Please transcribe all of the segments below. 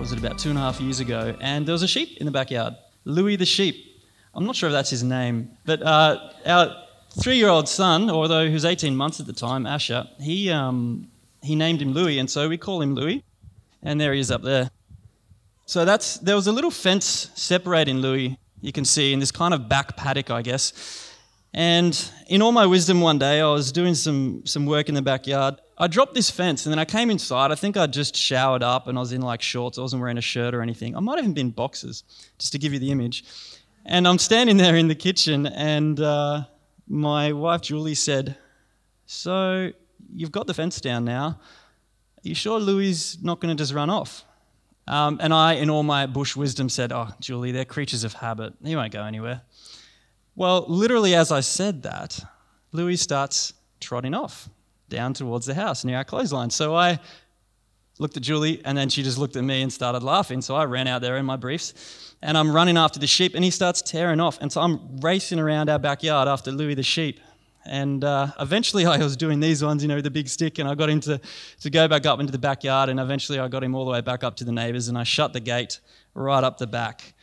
was it about two and a half years ago, and there was a sheep in the backyard. Louis the sheep. I'm not sure if that's his name, but uh, our three year old son, although he was 18 months at the time, Asher, he, um, he named him Louis, and so we call him Louis. And there he is up there. So that's there was a little fence separating Louis, you can see, in this kind of back paddock, I guess. And in all my wisdom, one day I was doing some, some work in the backyard. I dropped this fence and then I came inside. I think I just showered up and I was in like shorts. I wasn't wearing a shirt or anything. I might have even been boxers, just to give you the image. And I'm standing there in the kitchen and uh, my wife Julie said, So you've got the fence down now. Are you sure Louis is not going to just run off? Um, and I, in all my bush wisdom, said, Oh, Julie, they're creatures of habit. He won't go anywhere. Well, literally, as I said that, Louis starts trotting off down towards the house near our clothesline. So I looked at Julie, and then she just looked at me and started laughing. So I ran out there in my briefs, and I'm running after the sheep, and he starts tearing off. And so I'm racing around our backyard after Louis the sheep. And uh, eventually, I was doing these ones, you know, the big stick, and I got him to, to go back up into the backyard. And eventually, I got him all the way back up to the neighbors, and I shut the gate right up the back.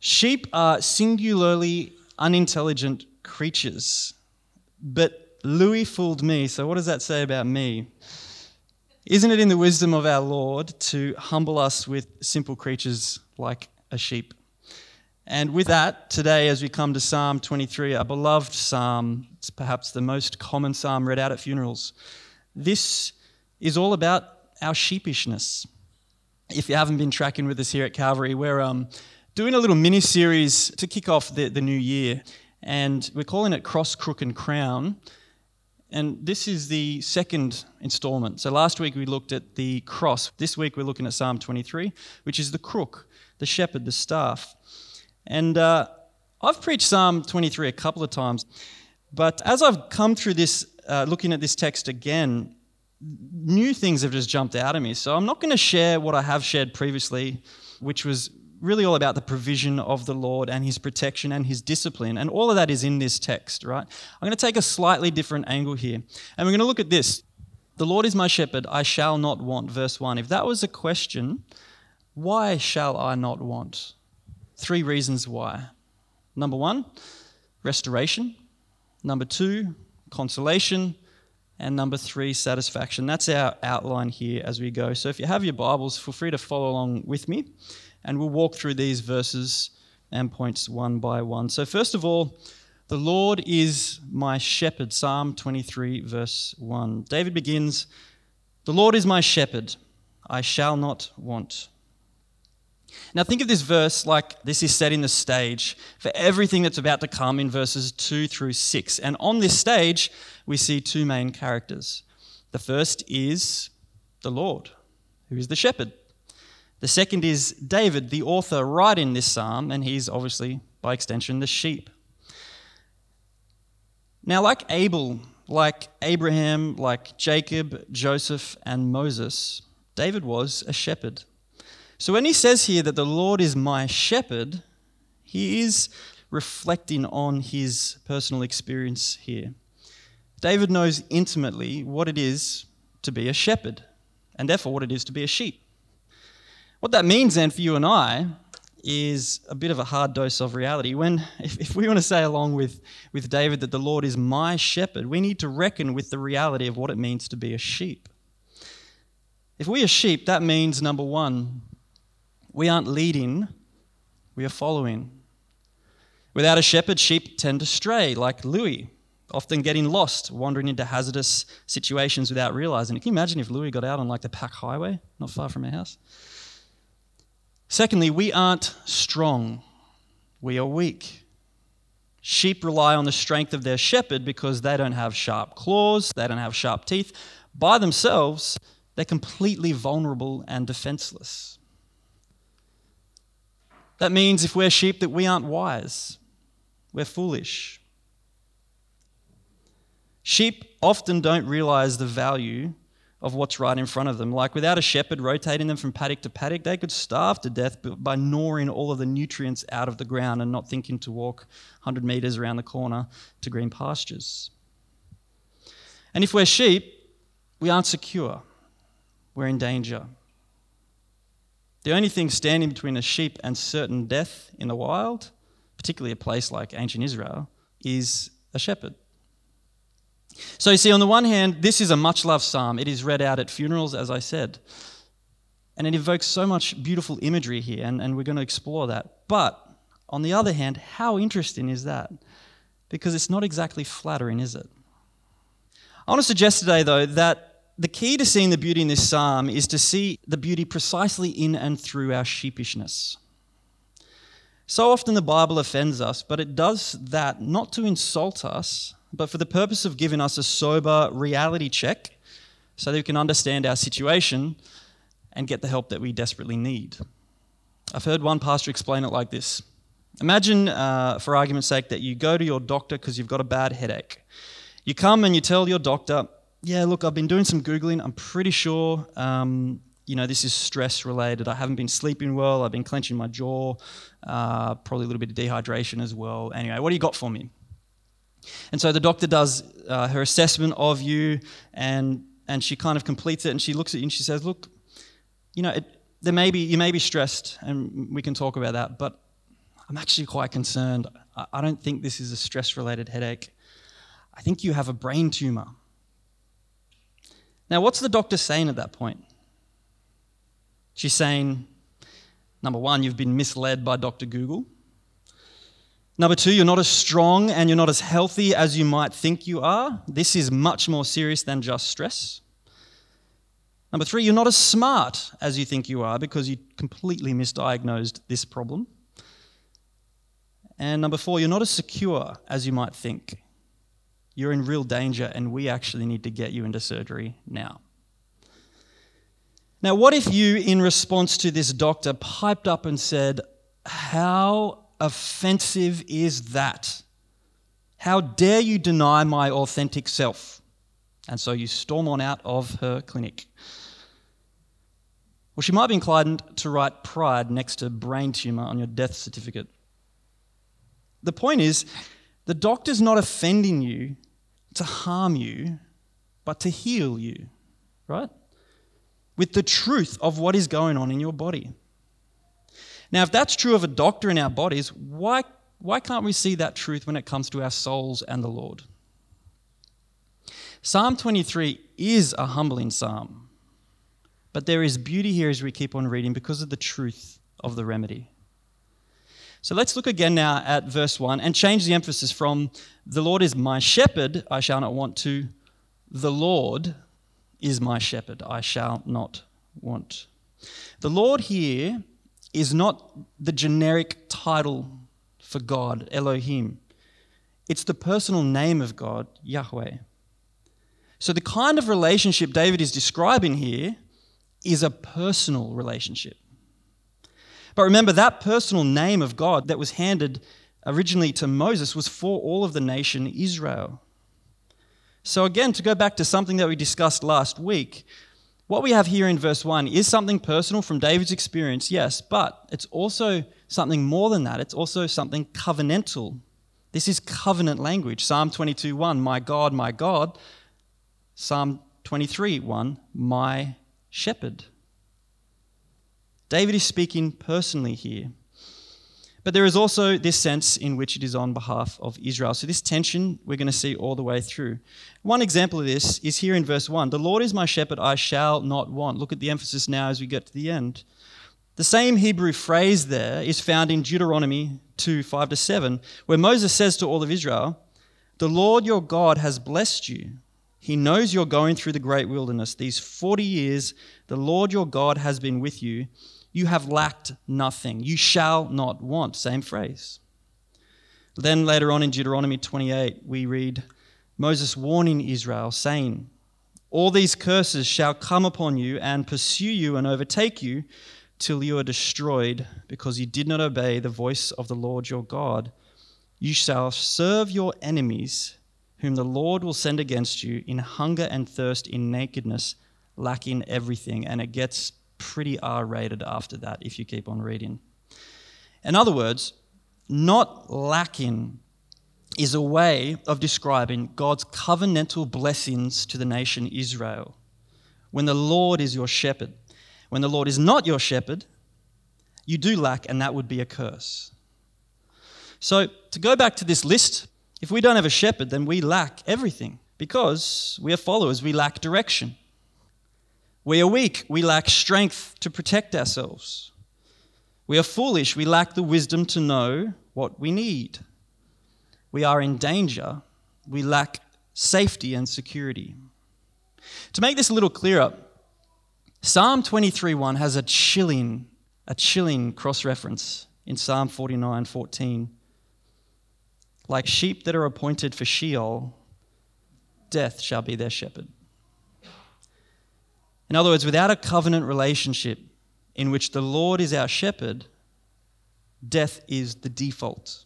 Sheep are singularly unintelligent creatures. But Louis fooled me, so what does that say about me? Isn't it in the wisdom of our Lord to humble us with simple creatures like a sheep? And with that, today, as we come to Psalm 23, a beloved psalm, it's perhaps the most common psalm read out at funerals. This is all about our sheepishness. If you haven't been tracking with us here at Calvary, we're um, doing a little mini series to kick off the, the new year, and we're calling it Cross, Crook, and Crown. And this is the second installment. So last week we looked at the cross. This week we're looking at Psalm 23, which is the crook, the shepherd, the staff. And uh, I've preached Psalm 23 a couple of times, but as I've come through this, uh, looking at this text again, new things have just jumped out at me. So I'm not going to share what I have shared previously, which was really all about the provision of the Lord and his protection and his discipline. And all of that is in this text, right? I'm going to take a slightly different angle here. And we're going to look at this. The Lord is my shepherd, I shall not want. Verse 1. If that was a question, why shall I not want? Three reasons why. Number one, restoration. Number two, consolation. And number three, satisfaction. That's our outline here as we go. So if you have your Bibles, feel free to follow along with me. And we'll walk through these verses and points one by one. So, first of all, the Lord is my shepherd. Psalm 23, verse 1. David begins The Lord is my shepherd, I shall not want. Now, think of this verse like this is setting the stage for everything that's about to come in verses 2 through 6. And on this stage, we see two main characters. The first is the Lord, who is the shepherd. The second is David, the author, writing this psalm, and he's obviously, by extension, the sheep. Now, like Abel, like Abraham, like Jacob, Joseph, and Moses, David was a shepherd. So when he says here that the Lord is my shepherd, he is reflecting on his personal experience here. David knows intimately what it is to be a shepherd, and therefore what it is to be a sheep. What that means then for you and I is a bit of a hard dose of reality. When, if, if we want to say along with, with David that the Lord is my shepherd, we need to reckon with the reality of what it means to be a sheep. If we are sheep, that means number one, we aren't leading, we are following. Without a shepherd, sheep tend to stray, like Louis, often getting lost, wandering into hazardous situations without realizing it. Can you imagine if Louis got out on like the Pac highway, not far from our house? Secondly, we aren't strong, we are weak. Sheep rely on the strength of their shepherd because they don't have sharp claws, they don't have sharp teeth. By themselves, They're completely vulnerable and defenseless. That means if we're sheep, that we aren't wise, we're foolish. Sheep often don't realize the value of what's right in front of them. Like without a shepherd rotating them from paddock to paddock, they could starve to death by gnawing all of the nutrients out of the ground and not thinking to walk 100 meters around the corner to green pastures. And if we're sheep, we aren't secure, we're in danger. The only thing standing between a sheep and certain death in the wild, particularly a place like ancient Israel, is a shepherd. So you see, on the one hand, this is a much loved psalm. It is read out at funerals, as I said. And it evokes so much beautiful imagery here, and, and we're going to explore that. But on the other hand, how interesting is that? Because it's not exactly flattering, is it? I want to suggest today, though, that the key to seeing the beauty in this psalm is to see the beauty precisely in and through our sheepishness. So often the Bible offends us, but it does that not to insult us, but for the purpose of giving us a sober reality check so that we can understand our situation and get the help that we desperately need. I've heard one pastor explain it like this Imagine, uh, for argument's sake, that you go to your doctor because you've got a bad headache. You come and you tell your doctor, Yeah, look, I've been doing some Googling. I'm pretty sure. Um, you know, this is stress related. I haven't been sleeping well. I've been clenching my jaw, uh, probably a little bit of dehydration as well. Anyway, what do you got for me? And so the doctor does uh, her assessment of you, and and she kind of completes it, and she looks at you and she says, "Look, you know, it, there may be you may be stressed, and we can talk about that, but I'm actually quite concerned. I, I don't think this is a stress-related headache. I think you have a brain tumor." Now, what's the doctor saying at that point? She's saying, number one, you've been misled by Dr. Google. Number two, you're not as strong and you're not as healthy as you might think you are. This is much more serious than just stress. Number three, you're not as smart as you think you are because you completely misdiagnosed this problem. And number four, you're not as secure as you might think. You're in real danger, and we actually need to get you into surgery now. Now, what if you, in response to this doctor, piped up and said, How offensive is that? How dare you deny my authentic self? And so you storm on out of her clinic. Well, she might be inclined to write pride next to brain tumor on your death certificate. The point is, the doctor's not offending you to harm you, but to heal you, right? With the truth of what is going on in your body. Now, if that's true of a doctor in our bodies, why, why can't we see that truth when it comes to our souls and the Lord? Psalm 23 is a humbling psalm, but there is beauty here as we keep on reading because of the truth of the remedy. So let's look again now at verse 1 and change the emphasis from the Lord is my shepherd, I shall not want to, the Lord is my shepherd, I shall not want. The Lord here is not the generic title for God, Elohim. It's the personal name of God, Yahweh. So, the kind of relationship David is describing here is a personal relationship. But remember, that personal name of God that was handed originally to Moses was for all of the nation Israel. So, again, to go back to something that we discussed last week, what we have here in verse 1 is something personal from David's experience, yes, but it's also something more than that. It's also something covenantal. This is covenant language. Psalm 22 1, my God, my God. Psalm 23 1, my shepherd. David is speaking personally here. But there is also this sense in which it is on behalf of Israel. So, this tension we're going to see all the way through. One example of this is here in verse 1 The Lord is my shepherd, I shall not want. Look at the emphasis now as we get to the end. The same Hebrew phrase there is found in Deuteronomy 2 5 to 7, where Moses says to all of Israel, The Lord your God has blessed you. He knows you're going through the great wilderness. These 40 years, the Lord your God has been with you you have lacked nothing. You shall not want. Same phrase. Then later on in Deuteronomy 28, we read Moses warning Israel, saying, All these curses shall come upon you and pursue you and overtake you till you are destroyed, because you did not obey the voice of the Lord your God. You shall serve your enemies, whom the Lord will send against you in hunger and thirst, in nakedness, lacking everything. And it gets pretty R rated after that if you keep on reading. In other words, not lacking is a way of describing God's covenantal blessings to the nation Israel. When the Lord is your shepherd, when the Lord is not your shepherd, you do lack, and that would be a curse. So, to go back to this list, if we don't have a shepherd, then we lack everything because we are followers, we lack direction. We are weak, we lack strength to protect ourselves. We are foolish, we lack the wisdom to know what we need we are in danger, we lack safety and security. To make this a little clearer, Psalm 23:1 has a chilling, a chilling cross reference in Psalm 49:14. Like sheep that are appointed for Sheol, death shall be their shepherd. In other words, without a covenant relationship in which the Lord is our shepherd, death is the default.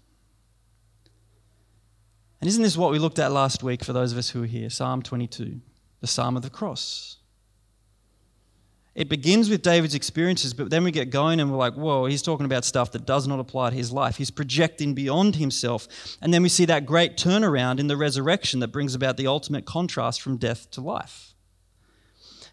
And isn't this what we looked at last week for those of us who were here? Psalm 22, the Psalm of the Cross. It begins with David's experiences, but then we get going and we're like, whoa, he's talking about stuff that does not apply to his life. He's projecting beyond himself. And then we see that great turnaround in the resurrection that brings about the ultimate contrast from death to life.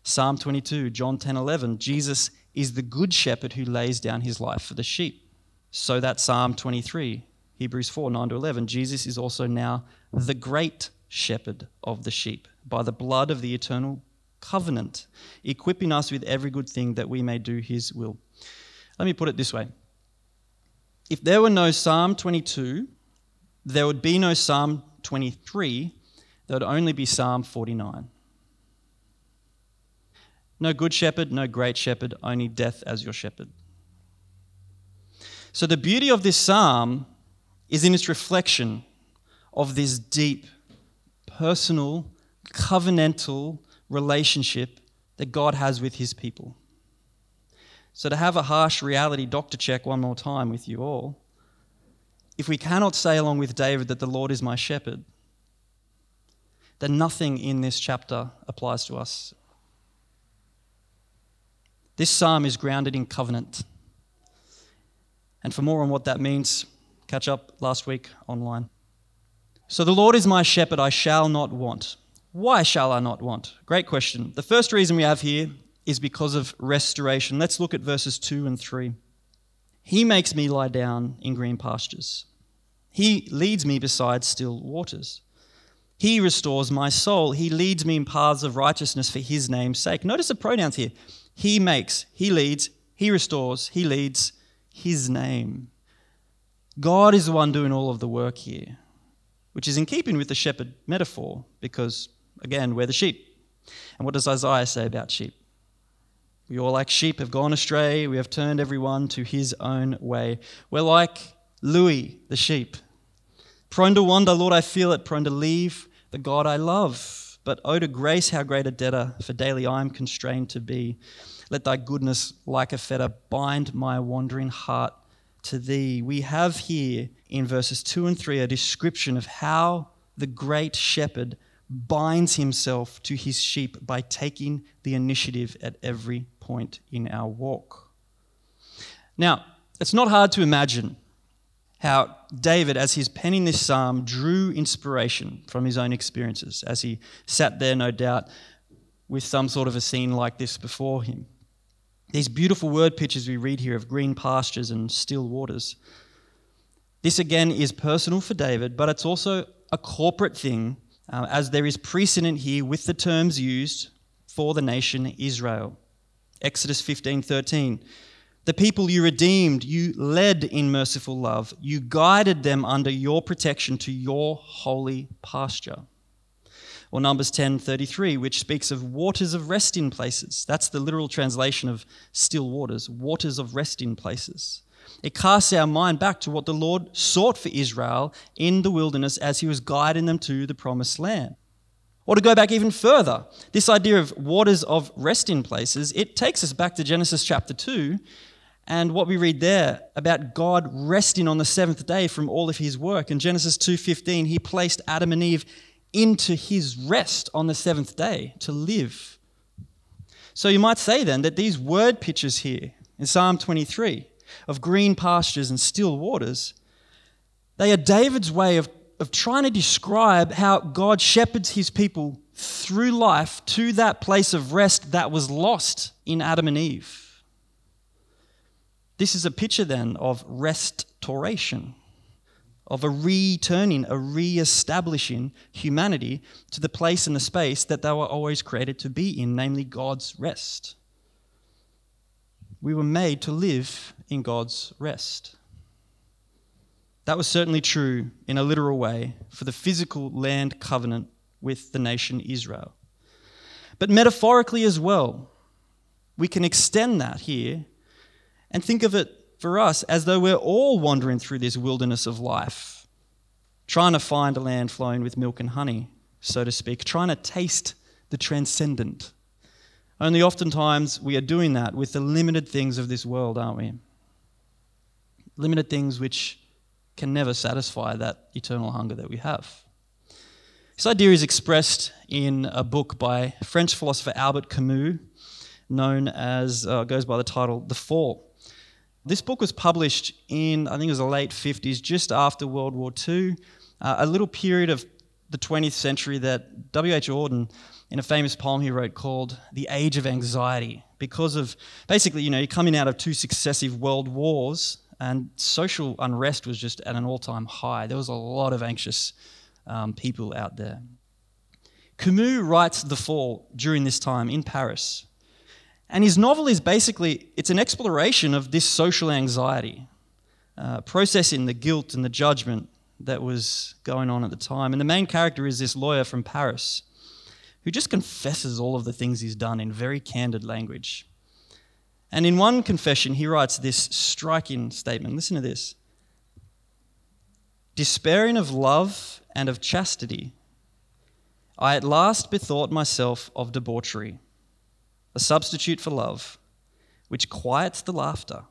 Psalm 22, John 10 11, Jesus is the good shepherd who lays down his life for the sheep. So that Psalm 23, Hebrews 4 9 to 11, Jesus is also now the great shepherd of the sheep by the blood of the eternal covenant, equipping us with every good thing that we may do his will. Let me put it this way if there were no Psalm 22, there would be no Psalm 23, there would only be Psalm 49. No good shepherd, no great shepherd, only death as your shepherd. So, the beauty of this psalm is in its reflection of this deep, personal, covenantal relationship that God has with his people. So, to have a harsh reality doctor check one more time with you all, if we cannot say along with David that the Lord is my shepherd, then nothing in this chapter applies to us. This psalm is grounded in covenant. And for more on what that means, Catch up last week online. So the Lord is my shepherd, I shall not want. Why shall I not want? Great question. The first reason we have here is because of restoration. Let's look at verses 2 and 3. He makes me lie down in green pastures. He leads me beside still waters. He restores my soul. He leads me in paths of righteousness for his name's sake. Notice the pronouns here. He makes, he leads, he restores, he leads his name. God is the one doing all of the work here, which is in keeping with the shepherd metaphor, because, again, we're the sheep. And what does Isaiah say about sheep? We all, like sheep, have gone astray. We have turned everyone to his own way. We're like Louis, the sheep. Prone to wander, Lord, I feel it, prone to leave the God I love. But oh, to grace, how great a debtor, for daily I am constrained to be. Let thy goodness, like a fetter, bind my wandering heart to thee. We have here in verses 2 and 3 a description of how the great shepherd binds himself to his sheep by taking the initiative at every point in our walk. Now, it's not hard to imagine how David, as he's penning this psalm, drew inspiration from his own experiences as he sat there, no doubt, with some sort of a scene like this before him. These beautiful word pictures we read here of green pastures and still waters. This again is personal for David, but it's also a corporate thing, uh, as there is precedent here with the terms used for the nation Israel. Exodus 15:13. The people you redeemed, you led in merciful love. You guided them under your protection to your holy pasture or Numbers 10:33, which speaks of waters of resting places. That's the literal translation of still waters, waters of resting places. It casts our mind back to what the Lord sought for Israel in the wilderness as he was guiding them to the promised land. Or to go back even further, this idea of waters of resting places, it takes us back to Genesis chapter 2 and what we read there about God resting on the seventh day from all of his work. In Genesis 2:15, he placed Adam and Eve into his rest on the seventh day to live. So you might say then that these word pictures here in Psalm 23 of green pastures and still waters, they are David's way of of trying to describe how God shepherds his people through life to that place of rest that was lost in Adam and Eve. This is a picture then of restoration, of a returning, a re establishing humanity to the place and the space that they were always created to be in, namely God's rest. We were made to live in God's rest. That was certainly true in a literal way for the physical land covenant with the nation Israel. But metaphorically as well, we can extend that here and think of it for us as though we're all wandering through this wilderness of life, trying to find a land flowing with milk and honey, so to speak, trying to taste the transcendent. Only oftentimes we are doing that with the limited things of this world, aren't we? Limited things which can never satisfy that eternal hunger that we have. This idea is expressed in a book by French philosopher Albert Camus, known as, uh, goes by the title The Fall. This book was published in, I think it was the late 50s, just after World War II, uh, a little period of the 20th century that W.H. Auden, in a famous poem he wrote called The Age of Anxiety, because of basically, you know, you're coming out of two successive world wars and social unrest was just at an all time high. There was a lot of anxious um, people out there. Camus writes The Fall during this time in Paris. And his novel is basically it's an exploration of this social anxiety, uh, processing the guilt and the judgment that was going on at the time. And the main character is this lawyer from Paris who just confesses all of the things he's done in very candid language. And in one confession, he writes this striking statement. Listen to this Despairing of love and of chastity, I at last bethought myself of debauchery, a substitute for love, which quiets the laughter,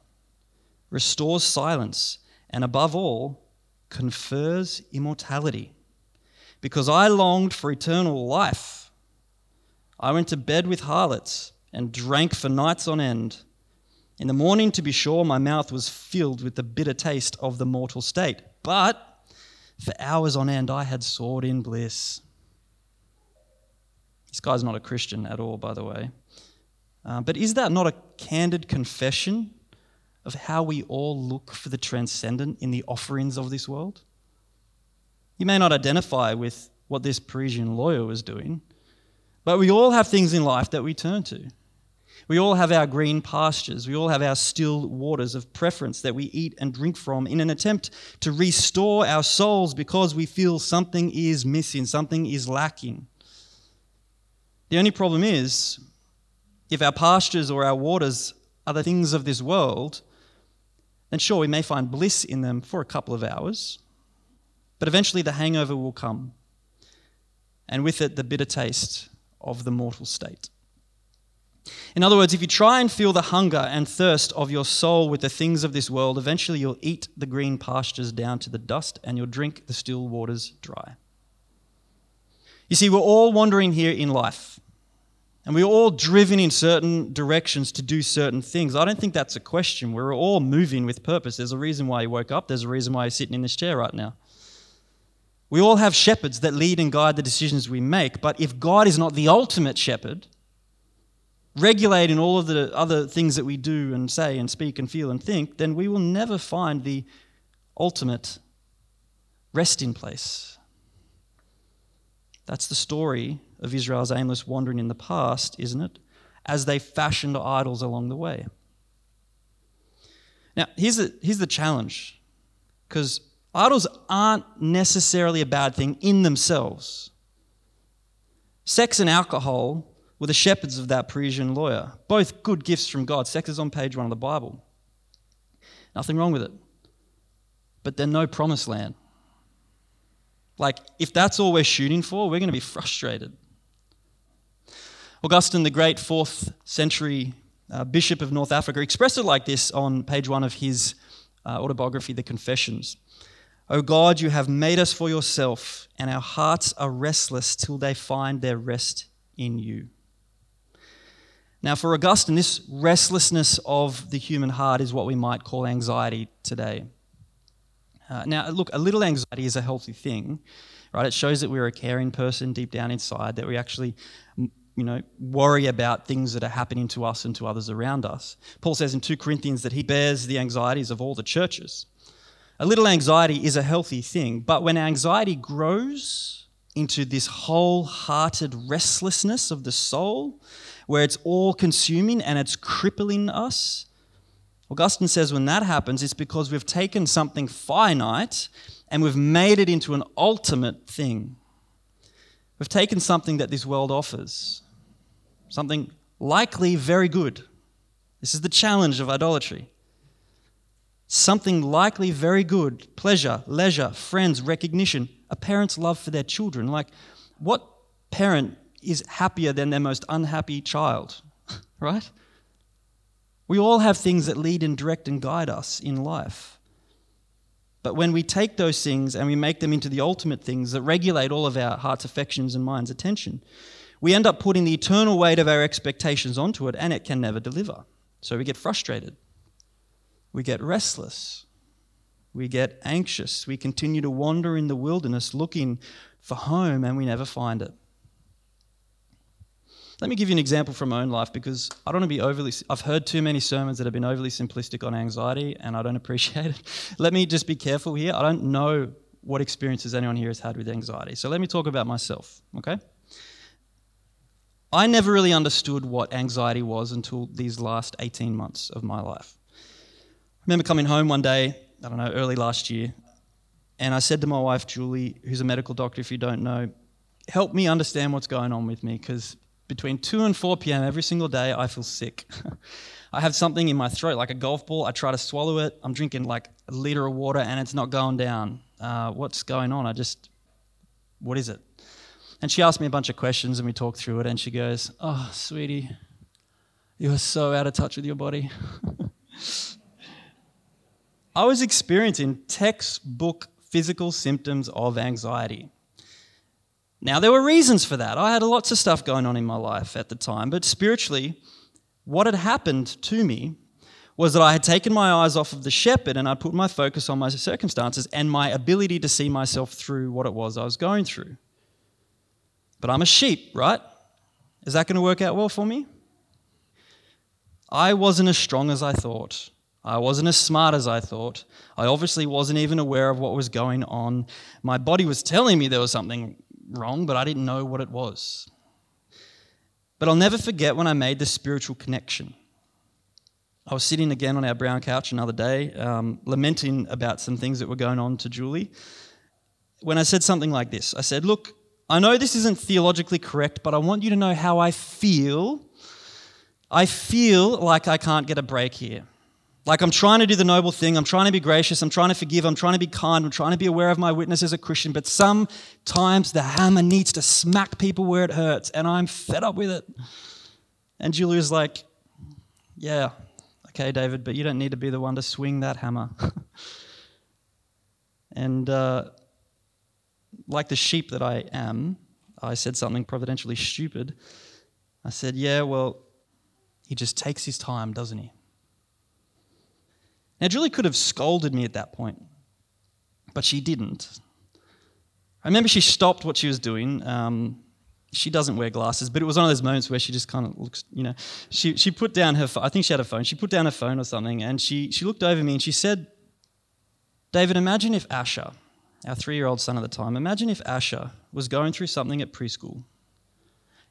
restores silence, and above all, confers immortality. Because I longed for eternal life, I went to bed with harlots and drank for nights on end. In the morning, to be sure, my mouth was filled with the bitter taste of the mortal state, but for hours on end I had soared in bliss. This guy's not a Christian at all, by the way. Uh, but is that not a candid confession of how we all look for the transcendent in the offerings of this world? You may not identify with what this Parisian lawyer was doing, but we all have things in life that we turn to. We all have our green pastures. We all have our still waters of preference that we eat and drink from in an attempt to restore our souls because we feel something is missing, something is lacking. The only problem is, if our pastures or our waters are the things of this world, then sure, we may find bliss in them for a couple of hours, but eventually the hangover will come, and with it, the bitter taste of the mortal state. In other words, if you try and feel the hunger and thirst of your soul with the things of this world, eventually you'll eat the green pastures down to the dust and you'll drink the still waters dry. You see, we're all wandering here in life. And we're all driven in certain directions to do certain things. I don't think that's a question. We're all moving with purpose. There's a reason why you woke up, there's a reason why you're sitting in this chair right now. We all have shepherds that lead and guide the decisions we make, but if God is not the ultimate shepherd, regulating all of the other things that we do and say and speak and feel and think, then we will never find the ultimate resting place. That's the story of Israel's aimless wandering in the past, isn't it? As they fashioned idols along the way. Now, here's the, here's the challenge because idols aren't necessarily a bad thing in themselves. Sex and alcohol were the shepherds of that Parisian lawyer. Both good gifts from God. Sex is on page one of the Bible. Nothing wrong with it. But they're no promised land. Like, if that's all we're shooting for, we're going to be frustrated. Augustine, the great fourth century uh, bishop of North Africa, expressed it like this on page one of his uh, autobiography, The Confessions. O God, you have made us for yourself, and our hearts are restless till they find their rest in you. Now, for Augustine, this restlessness of the human heart is what we might call anxiety today. Uh, now, look, a little anxiety is a healthy thing, right? It shows that we're a caring person deep down inside, that we actually, you know, worry about things that are happening to us and to others around us. Paul says in 2 Corinthians that he bears the anxieties of all the churches. A little anxiety is a healthy thing, but when anxiety grows into this wholehearted restlessness of the soul, where it's all consuming and it's crippling us, Augustine says when that happens, it's because we've taken something finite and we've made it into an ultimate thing. We've taken something that this world offers, something likely very good. This is the challenge of idolatry something likely very good pleasure, leisure, friends, recognition, a parent's love for their children. Like, what parent is happier than their most unhappy child, right? We all have things that lead and direct and guide us in life. But when we take those things and we make them into the ultimate things that regulate all of our heart's affections and mind's attention, we end up putting the eternal weight of our expectations onto it and it can never deliver. So we get frustrated we get restless. We get anxious. We continue to wander in the wilderness looking for home and we never find it. Let me give you an example from my own life because I don't want to be overly. I've heard too many sermons that have been overly simplistic on anxiety and I don't appreciate it. Let me just be careful here. I don't know what experiences anyone here has had with anxiety. So let me talk about myself, okay? I never really understood what anxiety was until these last 18 months of my life I remember coming home one day, I don't know, early last year, and I said to my wife, Julie, who's a medical doctor, if you don't know, help me understand what's going on with me because between 2 and 4 p.m. every single day, I feel sick. I have something in my throat, like a golf ball. I try to swallow it. I'm drinking like a liter of water and it's not going down. Uh, what's going on? I just, what is it? And she asked me a bunch of questions and we talked through it. And she goes, Oh, sweetie, you are so out of touch with your body. I was experiencing textbook physical symptoms of anxiety. Now, there were reasons for that. I had lots of stuff going on in my life at the time, but spiritually, what had happened to me was that I had taken my eyes off of the shepherd and I'd put my focus on my circumstances and my ability to see myself through what it was I was going through. But I'm a sheep, right? Is that going to work out well for me? I wasn't as strong as I thought. I wasn't as smart as I thought. I obviously wasn't even aware of what was going on. My body was telling me there was something wrong, but I didn't know what it was. But I'll never forget when I made the spiritual connection. I was sitting again on our brown couch another day, um, lamenting about some things that were going on to Julie. When I said something like this, I said, Look, I know this isn't theologically correct, but I want you to know how I feel. I feel like I can't get a break here. Like, I'm trying to do the noble thing. I'm trying to be gracious. I'm trying to forgive. I'm trying to be kind. I'm trying to be aware of my witness as a Christian. But sometimes the hammer needs to smack people where it hurts. And I'm fed up with it. And Julie's like, Yeah, okay, David, but you don't need to be the one to swing that hammer. and uh, like the sheep that I am, I said something providentially stupid. I said, Yeah, well, he just takes his time, doesn't he? Now, Julie could have scolded me at that point, but she didn't. I remember she stopped what she was doing. Um, she doesn't wear glasses, but it was one of those moments where she just kind of looks, you know, she, she put down her, I think she had a phone, she put down her phone or something, and she, she looked over me and she said, David, imagine if Asher, our three year old son at the time, imagine if Asher was going through something at preschool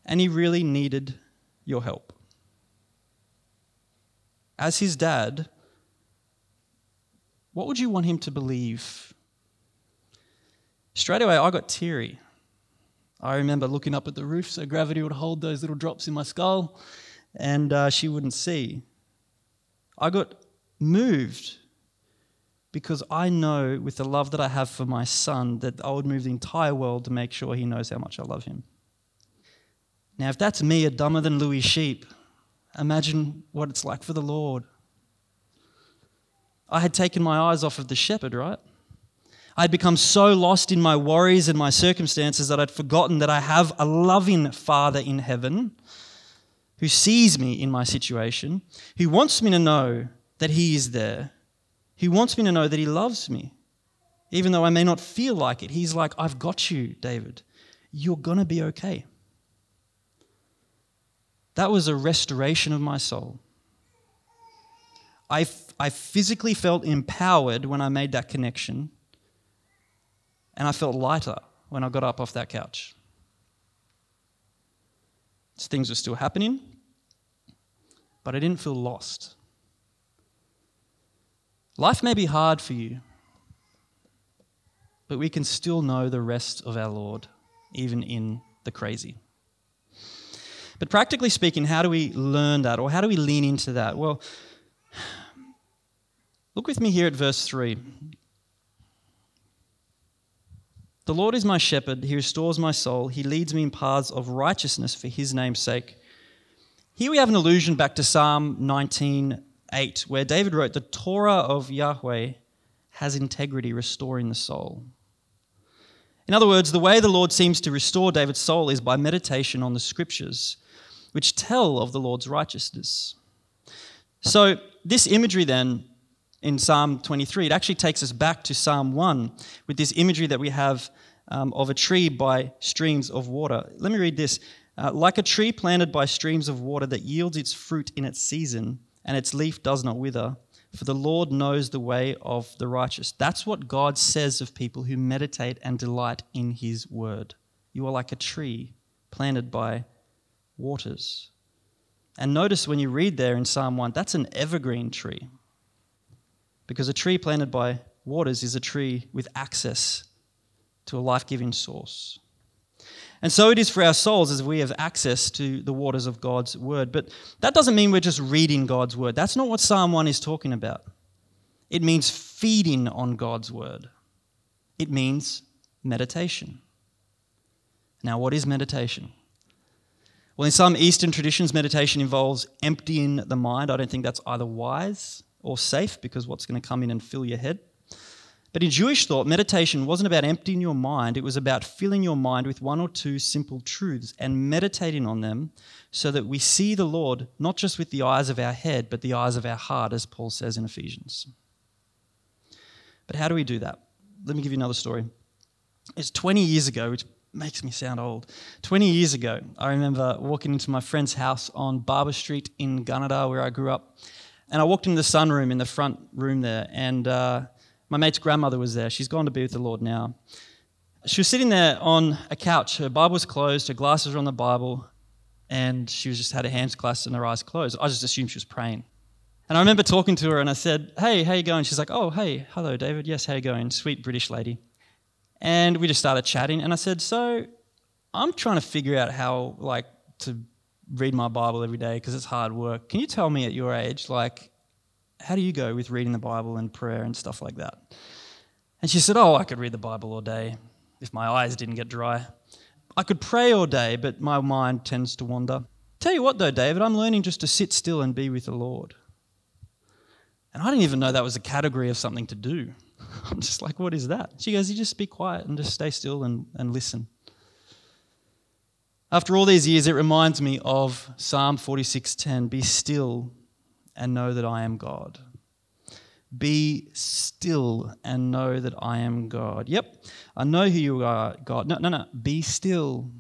and he really needed your help. As his dad, what would you want him to believe? Straight away, I got teary. I remember looking up at the roof so gravity would hold those little drops in my skull and uh, she wouldn't see. I got moved because I know with the love that I have for my son that I would move the entire world to make sure he knows how much I love him. Now, if that's me, a dumber than Louis sheep, imagine what it's like for the Lord. I had taken my eyes off of the shepherd, right? I'd become so lost in my worries and my circumstances that I'd forgotten that I have a loving Father in heaven who sees me in my situation, who wants me to know that He is there, who wants me to know that He loves me. Even though I may not feel like it, He's like, I've got you, David. You're going to be okay. That was a restoration of my soul. I, I physically felt empowered when I made that connection, and I felt lighter when I got up off that couch. Things were still happening, but I didn't feel lost. Life may be hard for you, but we can still know the rest of our Lord, even in the crazy. But practically speaking, how do we learn that or how do we lean into that? Well, look with me here at verse 3. The Lord is my shepherd, he restores my soul, he leads me in paths of righteousness for his name's sake. Here we have an allusion back to Psalm 19:8, where David wrote, The Torah of Yahweh has integrity, restoring the soul. In other words, the way the Lord seems to restore David's soul is by meditation on the scriptures, which tell of the Lord's righteousness. So, this imagery then in Psalm 23. It actually takes us back to Psalm 1 with this imagery that we have um, of a tree by streams of water. Let me read this. Uh, like a tree planted by streams of water that yields its fruit in its season, and its leaf does not wither, for the Lord knows the way of the righteous. That's what God says of people who meditate and delight in His word. You are like a tree planted by waters. And notice when you read there in Psalm 1, that's an evergreen tree. Because a tree planted by waters is a tree with access to a life giving source. And so it is for our souls as we have access to the waters of God's word. But that doesn't mean we're just reading God's word. That's not what Psalm 1 is talking about. It means feeding on God's word, it means meditation. Now, what is meditation? Well, in some Eastern traditions, meditation involves emptying the mind. I don't think that's either wise or safe because what's going to come in and fill your head. But in Jewish thought, meditation wasn't about emptying your mind, it was about filling your mind with one or two simple truths and meditating on them so that we see the Lord not just with the eyes of our head, but the eyes of our heart, as Paul says in Ephesians. But how do we do that? Let me give you another story. It's 20 years ago, which makes me sound old. 20 years ago, I remember walking into my friend's house on Barber Street in Gunnedah, where I grew up. And I walked into the sunroom in the front room there, and uh, my mate's grandmother was there. She's gone to be with the Lord now. She was sitting there on a couch. Her Bible was closed, her glasses were on the Bible, and she was just had her hands clasped and her eyes closed. I just assumed she was praying. And I remember talking to her, and I said, "Hey, how you going?" She's like, "Oh, hey, hello, David. Yes, how you going?" Sweet British lady. And we just started chatting, and I said, "So, I'm trying to figure out how, like, to read my Bible every day because it's hard work. Can you tell me at your age, like, how do you go with reading the Bible and prayer and stuff like that? And she said, Oh, I could read the Bible all day if my eyes didn't get dry. I could pray all day, but my mind tends to wander. Tell you what, though, David, I'm learning just to sit still and be with the Lord. And I didn't even know that was a category of something to do. I'm just like, what is that? She goes, You just be quiet and just stay still and, and listen. After all these years, it reminds me of Psalm 46:10, "Be still and know that I am God." Be still and know that I am God. Yep, I know who you are, God. No, no, no. Be still.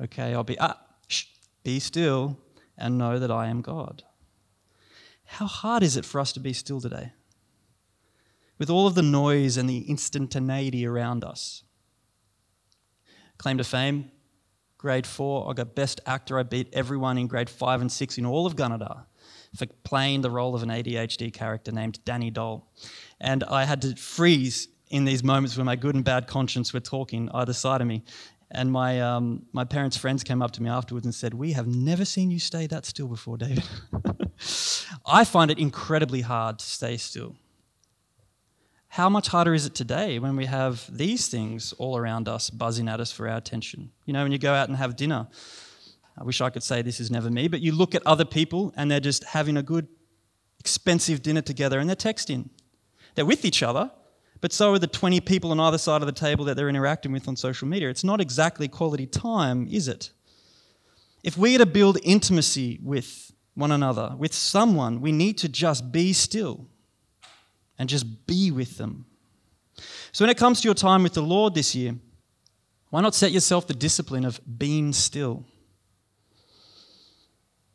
Okay, I'll be ah, shh, be still and know that I am God. How hard is it for us to be still today? With all of the noise and the instantaneity around us. Claim to fame, grade four. I got best actor. I beat everyone in grade five and six in all of Gunnedah for playing the role of an ADHD character named Danny Doll. And I had to freeze in these moments where my good and bad conscience were talking either side of me. And my, um, my parents' friends came up to me afterwards and said, We have never seen you stay that still before, David. I find it incredibly hard to stay still. How much harder is it today when we have these things all around us buzzing at us for our attention? You know, when you go out and have dinner, I wish I could say this is never me, but you look at other people and they're just having a good, expensive dinner together and they're texting. They're with each other, but so are the 20 people on either side of the table that they're interacting with on social media. It's not exactly quality time, is it? If we are to build intimacy with one another, with someone, we need to just be still and just be with them. So when it comes to your time with the Lord this year, why not set yourself the discipline of being still?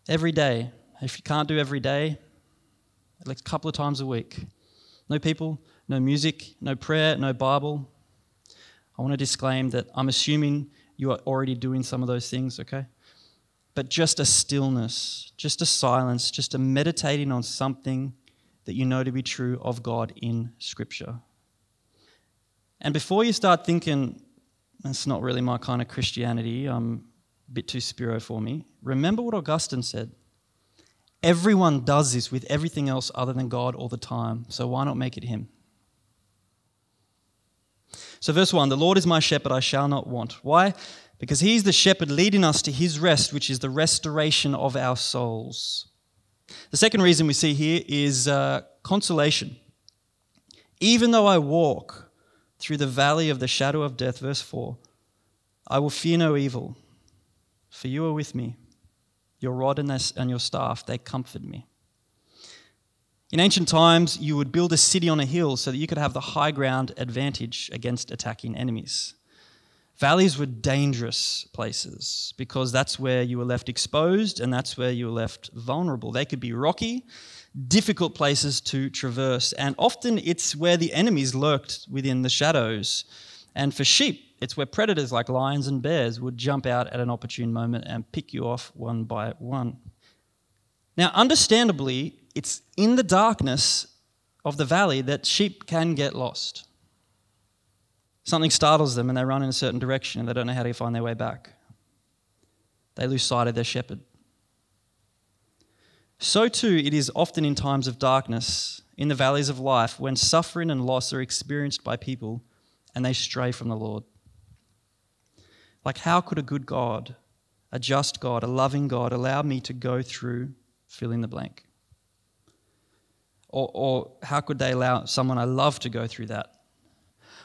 Every day. If you can't do every day, at least a couple of times a week. No people, no music, no prayer, no Bible. I want to disclaim that I'm assuming you are already doing some of those things, okay? But just a stillness, just a silence, just a meditating on something that you know to be true of God in Scripture. And before you start thinking, that's not really my kind of Christianity, I'm a bit too spiro for me, remember what Augustine said. Everyone does this with everything else other than God all the time, so why not make it Him? So, verse 1 The Lord is my shepherd, I shall not want. Why? Because He's the shepherd leading us to His rest, which is the restoration of our souls. The second reason we see here is uh, consolation. Even though I walk through the valley of the shadow of death, verse 4, I will fear no evil, for you are with me. Your rod and your staff, they comfort me. In ancient times, you would build a city on a hill so that you could have the high ground advantage against attacking enemies. Valleys were dangerous places because that's where you were left exposed and that's where you were left vulnerable. They could be rocky, difficult places to traverse, and often it's where the enemies lurked within the shadows. And for sheep, it's where predators like lions and bears would jump out at an opportune moment and pick you off one by one. Now, understandably, it's in the darkness of the valley that sheep can get lost. Something startles them and they run in a certain direction and they don't know how to find their way back. They lose sight of their shepherd. So, too, it is often in times of darkness, in the valleys of life, when suffering and loss are experienced by people and they stray from the Lord. Like, how could a good God, a just God, a loving God allow me to go through fill in the blank? Or, or how could they allow someone I love to go through that?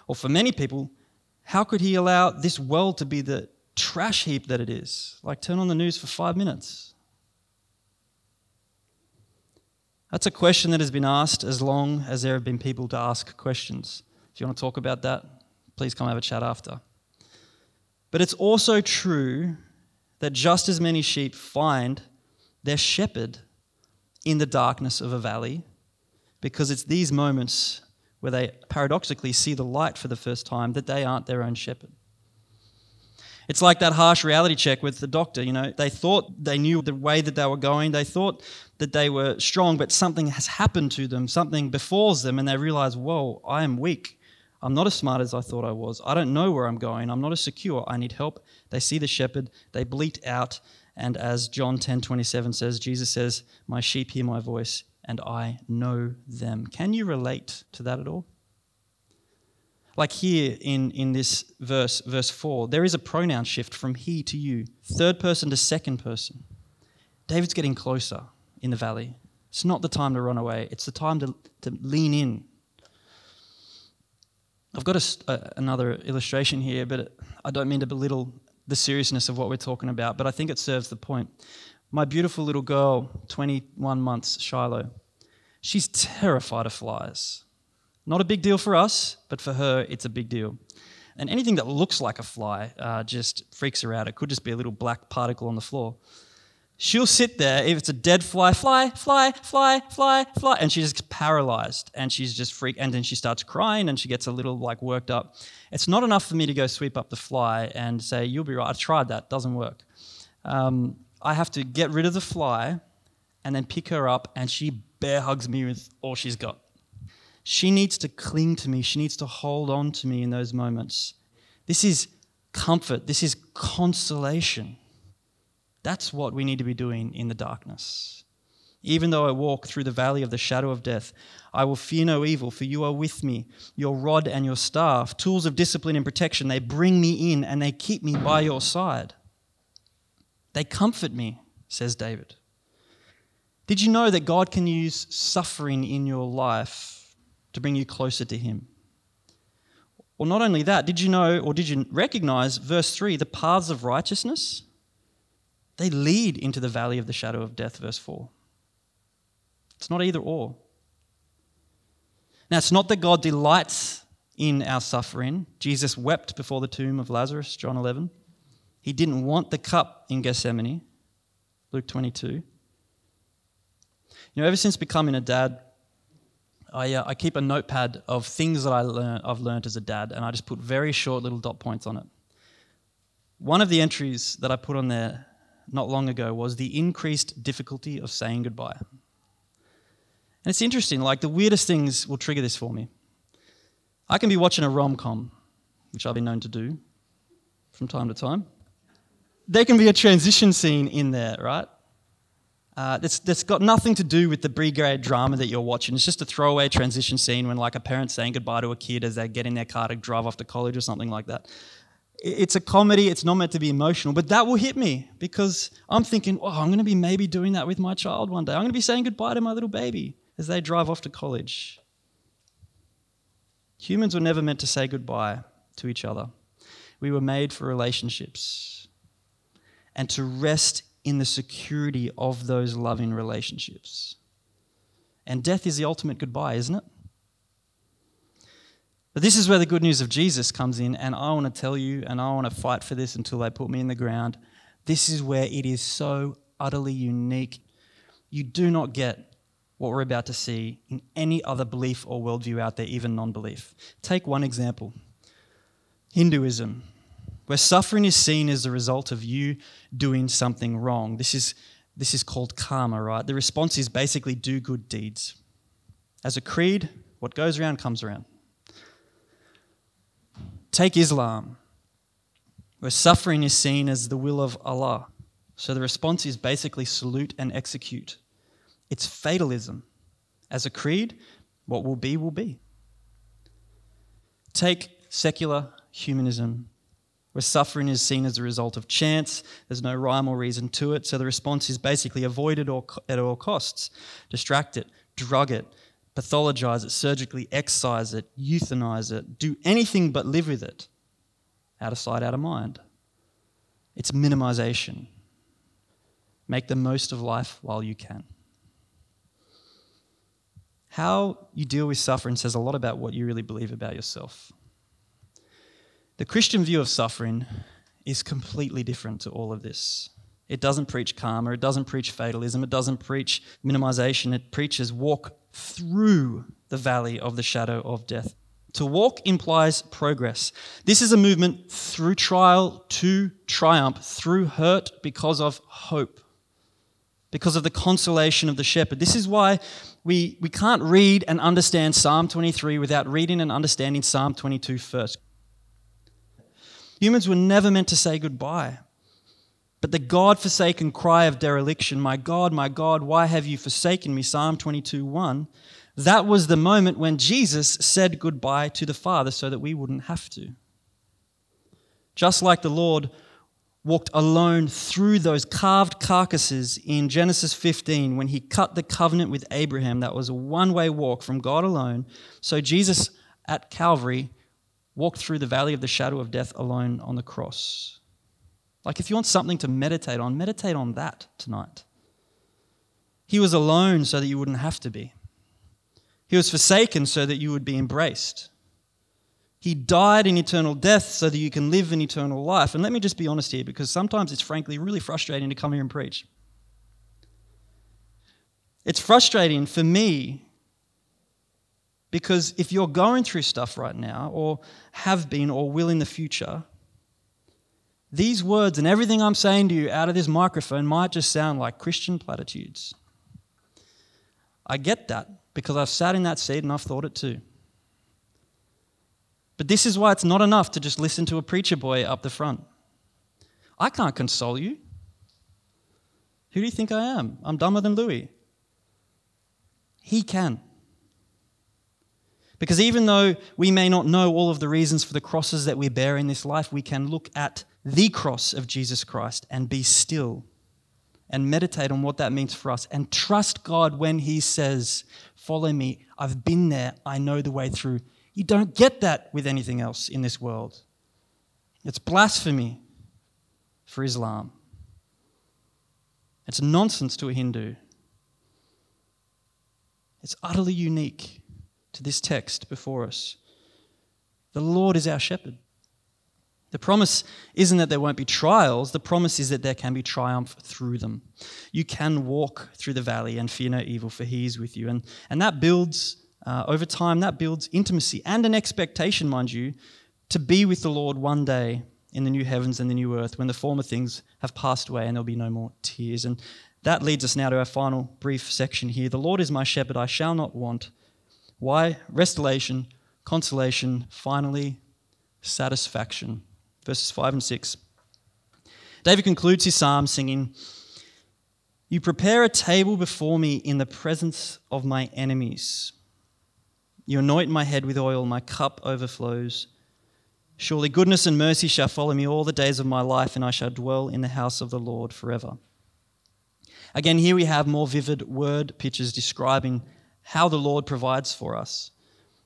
Or for many people, how could he allow this world to be the trash heap that it is? Like, turn on the news for five minutes. That's a question that has been asked as long as there have been people to ask questions. If you want to talk about that, please come have a chat after. But it's also true that just as many sheep find their shepherd in the darkness of a valley, because it's these moments where they paradoxically see the light for the first time that they aren't their own shepherd. It's like that harsh reality check with the doctor. You know, they thought they knew the way that they were going. They thought that they were strong, but something has happened to them. Something befalls them, and they realize, whoa, I am weak. I'm not as smart as I thought I was. I don't know where I'm going. I'm not as secure. I need help. They see the shepherd. They bleat out. And as John 10 27 says, Jesus says, My sheep hear my voice and I know them. Can you relate to that at all? Like here in, in this verse, verse 4, there is a pronoun shift from he to you, third person to second person. David's getting closer in the valley. It's not the time to run away, it's the time to, to lean in. I've got a, a, another illustration here, but I don't mean to belittle the seriousness of what we're talking about, but I think it serves the point. My beautiful little girl, 21 months, Shiloh, she's terrified of flies. Not a big deal for us, but for her, it's a big deal. And anything that looks like a fly uh, just freaks her out. It could just be a little black particle on the floor. She'll sit there, if it's a dead fly, fly, fly, fly, fly, fly, and she's just paralyzed and she's just freak And then she starts crying and she gets a little like worked up. It's not enough for me to go sweep up the fly and say, You'll be right. I tried that, doesn't work. Um, I have to get rid of the fly and then pick her up, and she bear hugs me with all she's got. She needs to cling to me, she needs to hold on to me in those moments. This is comfort, this is consolation. That's what we need to be doing in the darkness. Even though I walk through the valley of the shadow of death, I will fear no evil, for you are with me. Your rod and your staff, tools of discipline and protection, they bring me in and they keep me by your side. They comfort me, says David. Did you know that God can use suffering in your life to bring you closer to Him? Well, not only that, did you know or did you recognize, verse 3, the paths of righteousness? They lead into the valley of the shadow of death, verse 4. It's not either or. Now, it's not that God delights in our suffering. Jesus wept before the tomb of Lazarus, John 11. He didn't want the cup in Gethsemane, Luke 22. You know, ever since becoming a dad, I, uh, I keep a notepad of things that I learn, I've learned as a dad, and I just put very short little dot points on it. One of the entries that I put on there not long ago was the increased difficulty of saying goodbye. And it's interesting, like the weirdest things will trigger this for me. I can be watching a rom com, which I've been known to do from time to time. There can be a transition scene in there, right? Uh, that's, that's got nothing to do with the B grade drama that you're watching. It's just a throwaway transition scene when, like, a parent's saying goodbye to a kid as they get in their car to drive off to college or something like that. It's a comedy, it's not meant to be emotional, but that will hit me because I'm thinking, oh, I'm going to be maybe doing that with my child one day. I'm going to be saying goodbye to my little baby as they drive off to college. Humans were never meant to say goodbye to each other. We were made for relationships and to rest in the security of those loving relationships. And death is the ultimate goodbye, isn't it? But this is where the good news of Jesus comes in, and I want to tell you, and I want to fight for this until they put me in the ground. This is where it is so utterly unique. You do not get what we're about to see in any other belief or worldview out there, even non belief. Take one example Hinduism where suffering is seen as the result of you doing something wrong. This is, this is called karma, right? The response is basically do good deeds. As a creed, what goes around comes around. Take Islam, where suffering is seen as the will of Allah. So the response is basically salute and execute. It's fatalism. As a creed, what will be, will be. Take secular humanism, where suffering is seen as a result of chance. There's no rhyme or reason to it. So the response is basically avoid it at all costs, distract it, drug it, pathologize it, surgically excise it, euthanize it, do anything but live with it. Out of sight, out of mind. It's minimization. Make the most of life while you can. How you deal with suffering says a lot about what you really believe about yourself. The Christian view of suffering is completely different to all of this. It doesn't preach karma, it doesn't preach fatalism, it doesn't preach minimization, it preaches walk through the valley of the shadow of death. To walk implies progress. This is a movement through trial to triumph, through hurt because of hope, because of the consolation of the shepherd. This is why we, we can't read and understand Psalm 23 without reading and understanding Psalm 22 first. Humans were never meant to say goodbye. But the God forsaken cry of dereliction, My God, my God, why have you forsaken me? Psalm 22 1. That was the moment when Jesus said goodbye to the Father so that we wouldn't have to. Just like the Lord walked alone through those carved carcasses in Genesis 15 when he cut the covenant with Abraham, that was a one way walk from God alone. So Jesus at Calvary walked through the valley of the shadow of death alone on the cross. Like, if you want something to meditate on, meditate on that tonight. He was alone so that you wouldn't have to be. He was forsaken so that you would be embraced. He died in eternal death so that you can live in eternal life. And let me just be honest here, because sometimes it's frankly really frustrating to come here and preach. It's frustrating for me because if you're going through stuff right now, or have been, or will in the future, these words and everything I'm saying to you out of this microphone might just sound like Christian platitudes. I get that because I've sat in that seat and I've thought it too. But this is why it's not enough to just listen to a preacher boy up the front. I can't console you. Who do you think I am? I'm dumber than Louis. He can. Because even though we may not know all of the reasons for the crosses that we bear in this life, we can look at the cross of Jesus Christ, and be still and meditate on what that means for us and trust God when He says, Follow me. I've been there. I know the way through. You don't get that with anything else in this world. It's blasphemy for Islam. It's nonsense to a Hindu. It's utterly unique to this text before us. The Lord is our shepherd. The promise isn't that there won't be trials, the promise is that there can be triumph through them. You can walk through the valley and fear no evil, for he is with you. And, and that builds, uh, over time, that builds intimacy and an expectation, mind you, to be with the Lord one day in the new heavens and the new earth when the former things have passed away and there'll be no more tears. And that leads us now to our final brief section here. The Lord is my shepherd, I shall not want. Why? Restoration, consolation, finally, satisfaction verses 5 and 6. David concludes his psalm singing, You prepare a table before me in the presence of my enemies. You anoint my head with oil, my cup overflows. Surely goodness and mercy shall follow me all the days of my life, and I shall dwell in the house of the Lord forever. Again, here we have more vivid word pictures describing how the Lord provides for us.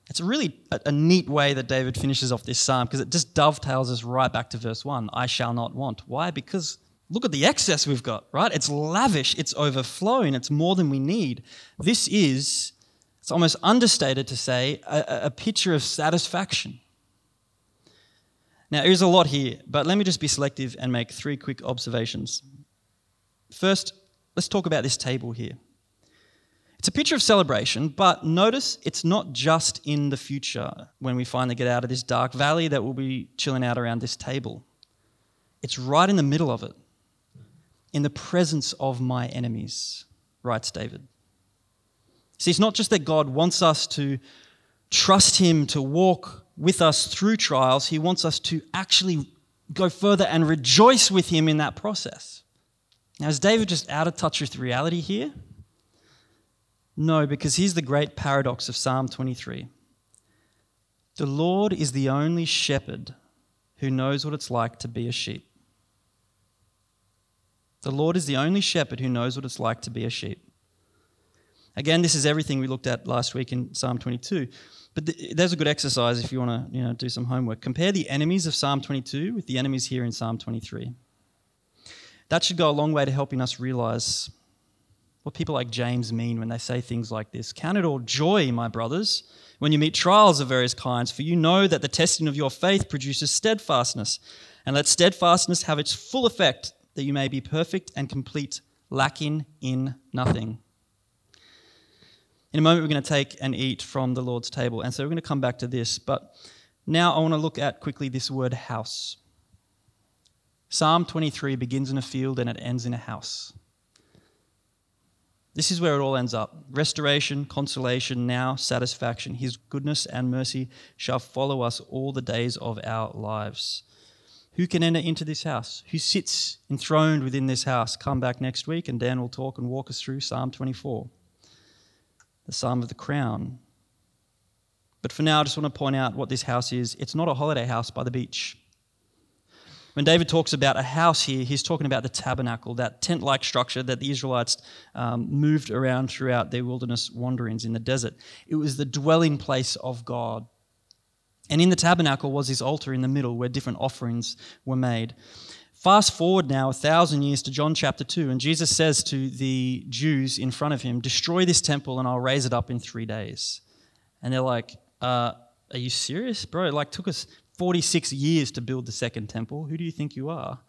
It's really a, a neat way that David finishes off this psalm because it just dovetails us right back to verse 1 I shall not want. Why? Because look at the excess we've got, right? It's lavish, it's overflowing, it's more than we need. This is, it's almost understated to say, a, a picture of satisfaction. Now, there's a lot here, but let me just be selective and make three quick observations. First, let's talk about this table here. It's a picture of celebration, but notice it's not just in the future when we finally get out of this dark valley that we'll be chilling out around this table. It's right in the middle of it, in the presence of my enemies, writes David. See, it's not just that God wants us to trust Him to walk with us through trials, He wants us to actually go further and rejoice with Him in that process. Now, is David just out of touch with reality here? No, because here's the great paradox of Psalm 23 The Lord is the only shepherd who knows what it's like to be a sheep. The Lord is the only shepherd who knows what it's like to be a sheep. Again, this is everything we looked at last week in Psalm 22. But th- there's a good exercise if you want to you know, do some homework. Compare the enemies of Psalm 22 with the enemies here in Psalm 23. That should go a long way to helping us realize what people like James mean when they say things like this. Count it all joy, my brothers, when you meet trials of various kinds, for you know that the testing of your faith produces steadfastness. And let steadfastness have its full effect, that you may be perfect and complete, lacking in nothing. In a moment, we're going to take and eat from the Lord's table. And so we're going to come back to this. But now I want to look at quickly this word house. Psalm 23 begins in a field and it ends in a house. This is where it all ends up restoration, consolation, now satisfaction. His goodness and mercy shall follow us all the days of our lives. Who can enter into this house? Who sits enthroned within this house? Come back next week and Dan will talk and walk us through Psalm 24, the Psalm of the Crown. But for now, I just want to point out what this house is. It's not a holiday house by the beach. When David talks about a house here, he's talking about the tabernacle, that tent like structure that the Israelites um, moved around throughout their wilderness wanderings in the desert. It was the dwelling place of God. And in the tabernacle was his altar in the middle where different offerings were made. Fast forward now a thousand years to John chapter 2, and Jesus says to the Jews in front of him, Destroy this temple and I'll raise it up in three days. And they're like, uh, Are you serious, bro? Like took us 46 years to build the second temple. Who do you think you are?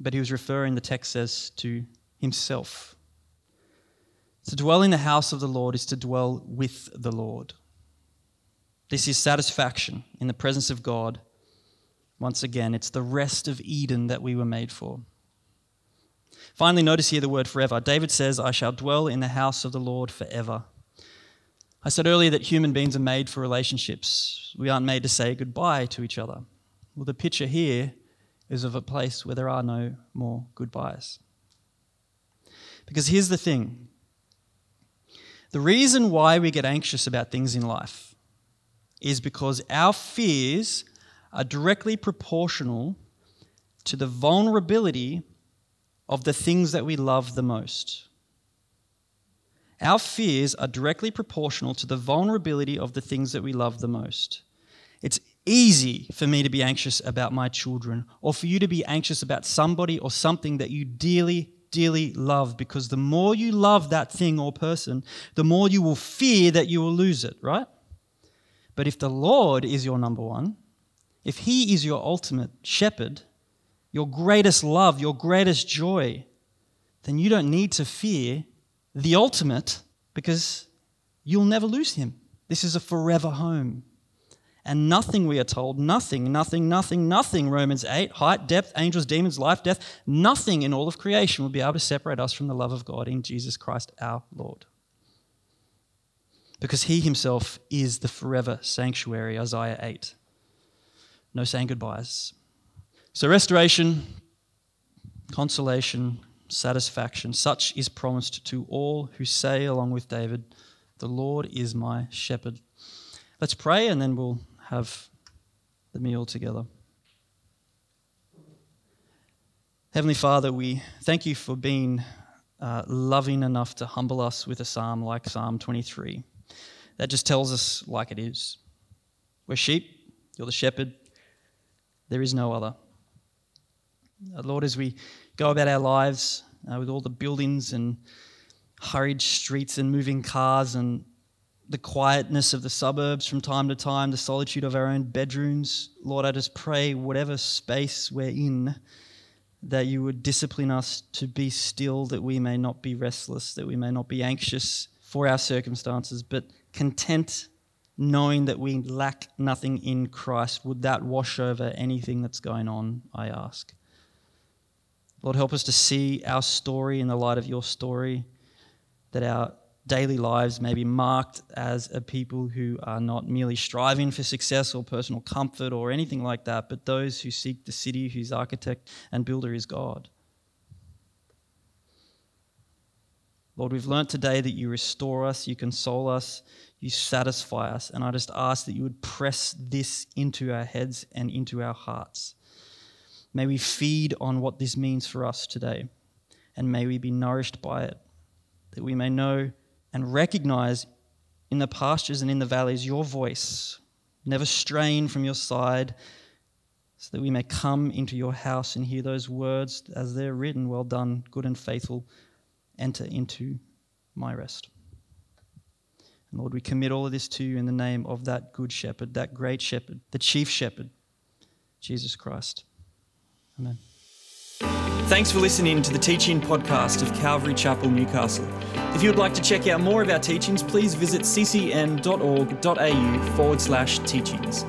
But he was referring, the text says, to himself. To dwell in the house of the Lord is to dwell with the Lord. This is satisfaction in the presence of God. Once again, it's the rest of Eden that we were made for. Finally, notice here the word forever. David says, I shall dwell in the house of the Lord forever. I said earlier that human beings are made for relationships. We aren't made to say goodbye to each other. Well, the picture here is of a place where there are no more goodbyes. Because here's the thing the reason why we get anxious about things in life is because our fears are directly proportional to the vulnerability of the things that we love the most. Our fears are directly proportional to the vulnerability of the things that we love the most. It's easy for me to be anxious about my children or for you to be anxious about somebody or something that you dearly, dearly love because the more you love that thing or person, the more you will fear that you will lose it, right? But if the Lord is your number one, if He is your ultimate shepherd, your greatest love, your greatest joy, then you don't need to fear the ultimate because you'll never lose Him. This is a forever home. And nothing, we are told, nothing, nothing, nothing, nothing, Romans 8, height, depth, angels, demons, life, death, nothing in all of creation will be able to separate us from the love of God in Jesus Christ our Lord. Because he himself is the forever sanctuary, Isaiah 8. No saying goodbyes. So, restoration, consolation, satisfaction, such is promised to all who say, along with David, The Lord is my shepherd. Let's pray and then we'll have the meal together. Heavenly Father, we thank you for being uh, loving enough to humble us with a psalm like Psalm 23. That just tells us like it is. We're sheep, you're the shepherd, there is no other. Uh, Lord, as we go about our lives uh, with all the buildings and hurried streets and moving cars and the quietness of the suburbs from time to time, the solitude of our own bedrooms. Lord, I just pray, whatever space we're in, that you would discipline us to be still, that we may not be restless, that we may not be anxious for our circumstances, but content knowing that we lack nothing in Christ. Would that wash over anything that's going on, I ask? Lord, help us to see our story in the light of your story, that our daily lives may be marked as a people who are not merely striving for success or personal comfort or anything like that, but those who seek the city whose architect and builder is God. Lord, we've learnt today that you restore us, you console us, you satisfy us, and I just ask that you would press this into our heads and into our hearts. May we feed on what this means for us today, and may we be nourished by it, that we may know and recognize in the pastures and in the valleys your voice, never strain from your side, so that we may come into your house and hear those words as they're written Well done, good and faithful, enter into my rest. And Lord, we commit all of this to you in the name of that good shepherd, that great shepherd, the chief shepherd, Jesus Christ. Amen. Thanks for listening to the teaching podcast of Calvary Chapel, Newcastle. If you would like to check out more of our teachings, please visit ccn.org.au forward slash teachings.